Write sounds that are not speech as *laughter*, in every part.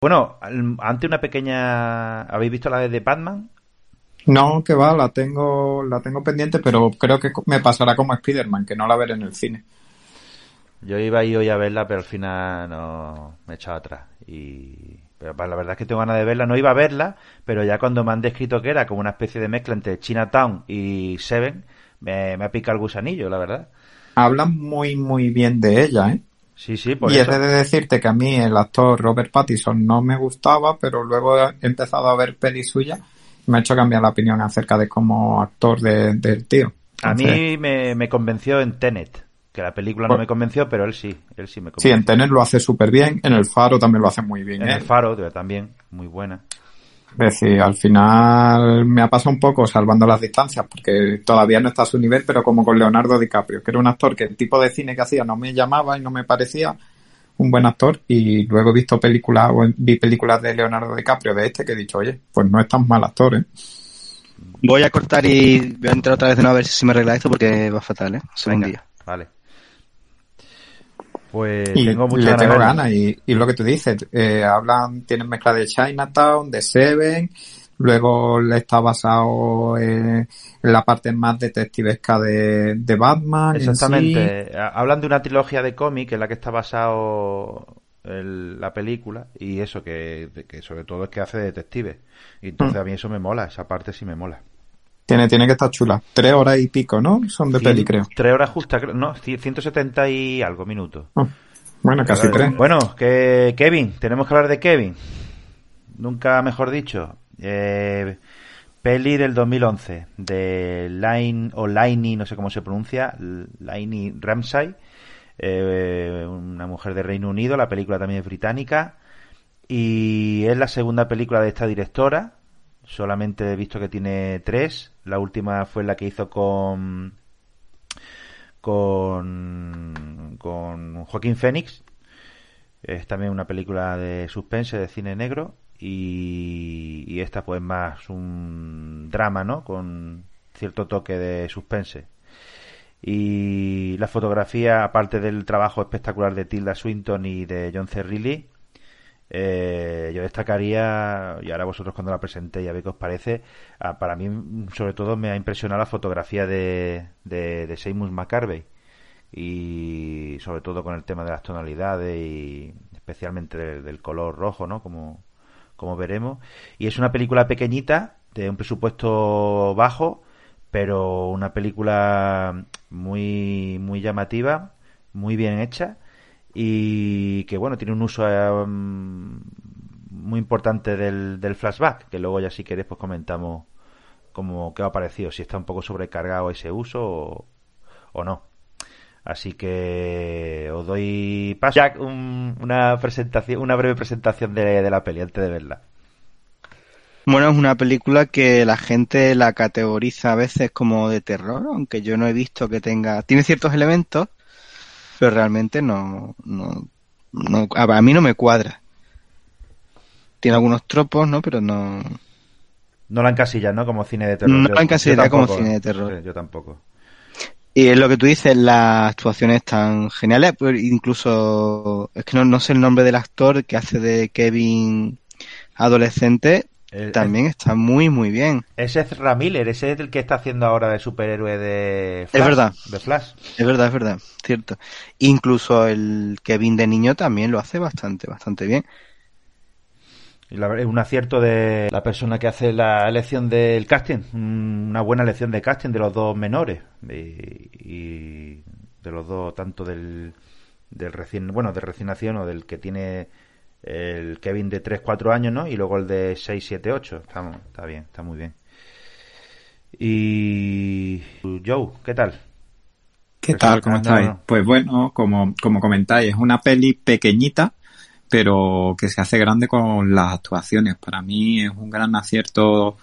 Bueno, ante una pequeña... ¿Habéis visto la de Batman? No, que va, la tengo, la tengo pendiente, pero creo que me pasará como Spider-Man, que no la veré en el cine. Yo iba a ir hoy a verla, pero al final no me he echado atrás. Y pero la verdad es que tengo ganas de verla. No iba a verla, pero ya cuando me han descrito que era como una especie de mezcla entre Chinatown y Seven, me, me ha picado el gusanillo, la verdad. Hablan muy, muy bien de ella, ¿eh? Sí, sí, por y eso. he de decirte que a mí el actor Robert Pattinson no me gustaba, pero luego he empezado a ver pelis suyas y me ha hecho cambiar la opinión acerca de como actor de- del tío. A mí me, me convenció en Tenet, que la película no me convenció, pero él sí, él sí me Sí, convenció. en Tenet lo hace súper bien, en El Faro también lo hace muy bien. En ¿eh? el Faro también, muy buena. Es decir, al final me ha pasado un poco salvando las distancias, porque todavía no está a su nivel, pero como con Leonardo DiCaprio, que era un actor que el tipo de cine que hacía no me llamaba y no me parecía un buen actor, y luego he visto películas, o vi películas de Leonardo DiCaprio de este que he dicho, oye, pues no es tan mal actor, ¿eh? Voy a cortar y voy a entrar otra vez de nuevo a ver si me arregla esto porque va fatal, ¿eh? Venga, Segundillo. Vale. Pues Y tengo muchas ganas tengo ganas, y, y lo que tú dices, eh, hablan, tienen mezcla de Chinatown, de Seven, luego le está basado en, en la parte más detectivesca de, de Batman. en sí. Exactamente. Ha- Hablan de una trilogía de cómic en la que está basado el- la película y eso que, que sobre todo es que hace de detective. Y entonces Mm. a mí eso me mola, esa parte sí me mola. Tiene, tiene que estar chula. Tres horas y pico, ¿no? Son de peli, creo. Tres horas justas, creo- no, ci- 170 y algo minutos. Oh, bueno, casi tres. Bueno, que Kevin, tenemos que hablar de Kevin. Nunca mejor dicho. Eh, peli del 2011 de Line o Lainey, no sé cómo se pronuncia, Lainey Ramsay, eh, una mujer de Reino Unido. La película también es británica y es la segunda película de esta directora. Solamente he visto que tiene tres. La última fue la que hizo con con, con Joaquín Phoenix. Es también una película de suspense, de cine negro. Y, y esta pues más un drama, ¿no? Con cierto toque de suspense. Y la fotografía, aparte del trabajo espectacular de Tilda Swinton y de John Cerrilli, eh, yo destacaría, y ahora vosotros cuando la presenté ya veis qué os parece, para mí sobre todo me ha impresionado la fotografía de, de, de Seymour McCarvey y sobre todo con el tema de las tonalidades y especialmente del, del color rojo, ¿no? Como, como veremos. Y es una película pequeñita, de un presupuesto bajo, pero una película muy, muy llamativa, muy bien hecha y que bueno, tiene un uso eh, muy importante del, del flashback, que luego ya si queréis pues comentamos como qué ha parecido, si está un poco sobrecargado ese uso o, o no. Así que os doy paso. Jack, un- una presentación, una breve presentación de, de la peli antes de verla. Bueno, es una película que la gente la categoriza a veces como de terror, aunque yo no he visto que tenga... Tiene ciertos elementos, pero realmente no... no, no- a mí no me cuadra. Tiene algunos tropos, ¿no? Pero no... No la encasillas, ¿no? Como cine de terror. No Yo- la como cine de terror. Sí, yo tampoco. Y es lo que tú dices, las actuaciones están geniales, pero incluso es que no, no sé el nombre del actor que hace de Kevin adolescente, El- también está muy muy bien. Ese es Ramiller, ese es el que está haciendo ahora de superhéroe de Es verdad. De Flash. Es verdad, es verdad, cierto. Incluso el Kevin de niño también lo hace bastante, bastante bien. Y la verdad, es un acierto de la persona que hace la elección del casting. un- Una buena elección de casting de los dos menores. Y, y de los dos, tanto del, del recién, bueno, del recién nacido o del que tiene el Kevin de 3, 4 años, ¿no? Y luego el de 6, 7, 8. Está, está bien, está muy bien. Y Joe, ¿qué tal? ¿Qué tal? ¿Cómo estáis? Pues bueno, como, como comentáis, es una peli pequeñita, pero que se hace grande con las actuaciones. Para mí es un gran acierto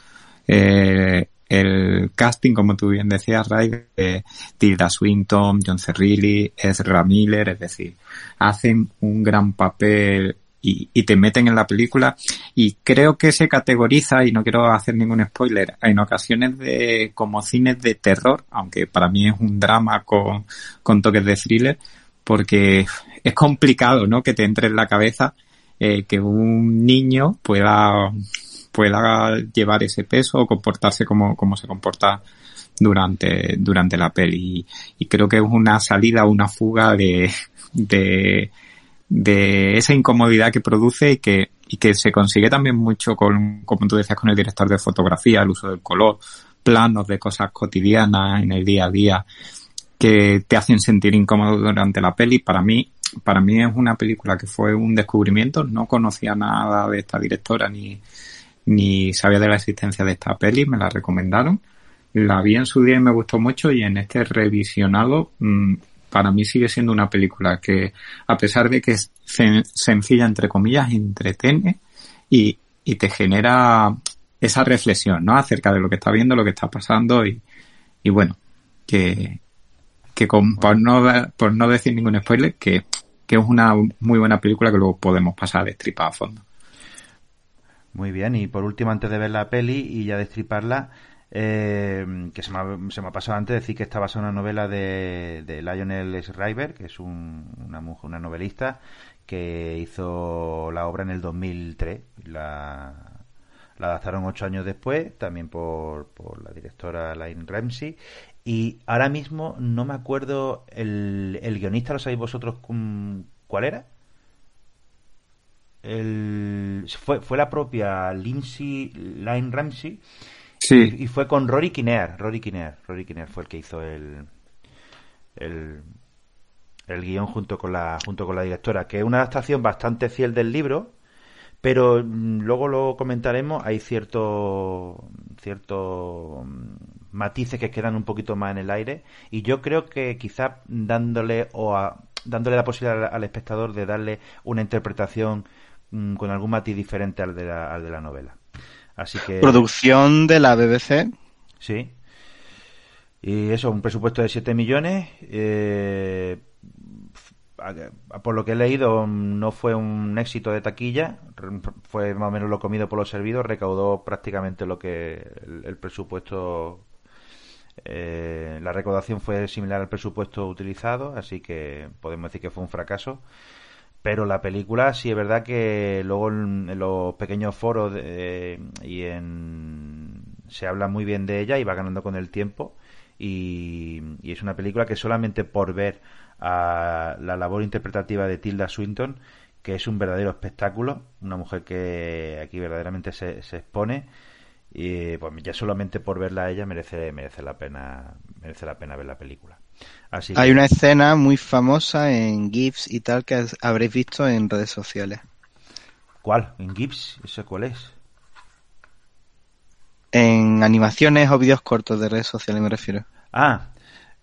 eh, el casting, como tú bien decías, Ray, de Tilda Swinton, John Cerrilli, Ezra Miller, es decir, hacen un gran papel y, y, te meten en la película y creo que se categoriza, y no quiero hacer ningún spoiler, en ocasiones de como cines de terror, aunque para mí es un drama con, con toques de thriller, porque es complicado, ¿no? Que te entre en la cabeza eh, que un niño pueda pueda llevar ese peso o comportarse como, como se comporta durante, durante la peli. Y, creo que es una salida, una fuga de, de, de esa incomodidad que produce y que, y que se consigue también mucho con, como tú decías, con el director de fotografía, el uso del color, planos de cosas cotidianas en el día a día que te hacen sentir incómodo durante la peli. Para mí, para mí es una película que fue un descubrimiento. No conocía nada de esta directora ni, ni sabía de la existencia de esta peli, me la recomendaron. La vi en su día y me gustó mucho y en este revisionado mm, para mí sigue siendo una película que a pesar de que es sencilla entre comillas entretiene y, y te genera esa reflexión, ¿no? Acerca de lo que está viendo, lo que está pasando y, y bueno, que, que con, por no, por no decir ningún spoiler, que, que es una muy buena película que luego podemos pasar a destripar a fondo. Muy bien, y por último, antes de ver la peli y ya destriparla, eh, que se me, ha, se me, ha, pasado antes decir que está basada en una novela de, de Lionel Shriver, que es un, una mujer, una novelista que hizo la obra en el 2003. La, la adaptaron ocho años después, también por, por la directora Lynn Ramsey. Y ahora mismo no me acuerdo el, el guionista, ¿lo sabéis vosotros cuál era? el, fue, fue la propia Lindsay Ramsey sí. y, fue con Rory Kinnear. Rory Kinnear, Rory Kinnear fue el que hizo el, el, el guion junto con la junto con la directora, que es una adaptación bastante fiel del libro, pero luego lo comentaremos, hay cierto cierto matices que quedan un poquito más en el aire y yo creo que quizá dándole o a, dándole la posibilidad al espectador de darle una interpretación Mm, con algún matiz diferente al de la, al de la novela. Así que. Producción de la BBC. Sí. Y eso, un presupuesto de 7 millones. Eh, por lo que he leído, no fue un éxito de taquilla. Fue más o menos lo comido por lo servido. Recaudó prácticamente lo que el, el presupuesto. Eh, la recaudación fue similar al presupuesto utilizado, así que podemos decir que fue un fracaso. Pero la película sí es verdad que luego en, los pequeños foros y en se habla muy bien de ella y va ganando con el tiempo. Y, y, es una película que solamente por ver a la labor interpretativa de Tilda Swinton, que es un verdadero espectáculo, una mujer que aquí verdaderamente se, se expone, y pues ya solamente por verla a ella merece, merece la pena, merece la pena ver la película. Así Hay que... una escena muy famosa en GIFs y tal que habréis visto en redes sociales. ¿Cuál? ¿En GIFs? ¿Eso cuál es? En animaciones o vídeos cortos de redes sociales me refiero. Ah,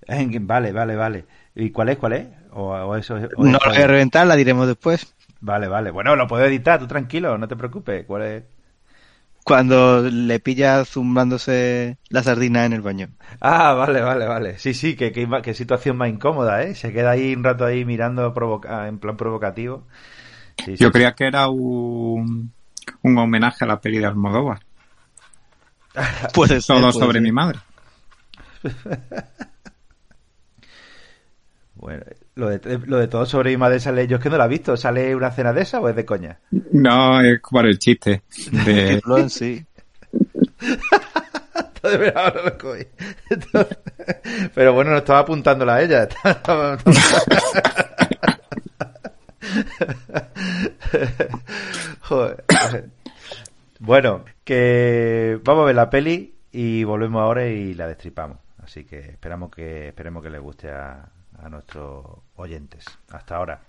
en, vale, vale, vale. ¿Y cuál es? ¿Cuál es? ¿O, o eso, o no lo voy a reventar, la diremos después. Vale, vale. Bueno, lo puedo editar, tú tranquilo, no te preocupes. ¿Cuál es? Cuando le pilla zumbándose la sardina en el baño. Ah, vale, vale, vale. Sí, sí, qué que, que, situación más incómoda, ¿eh? Se queda ahí un rato ahí mirando provoca en plan provocativo. Sí, Yo sí, creía sí. que era un, un homenaje a la peli de Almodóvar. *laughs* puede ser, Todo puede sobre ser. mi madre. *laughs* bueno, lo de, lo de todo sobre mi madre sale, yo es que no la he visto, ¿sale una cena de esa o es de coña? No, es para el chiste. De... *laughs* en sí. *laughs* ahora lo cogí. Pero bueno, no estaba apuntándola a ella. *laughs* Joder. Bueno, que vamos a ver la peli y volvemos ahora y la destripamos. Así que esperamos que esperemos que les guste a, a nuestros oyentes. Hasta ahora.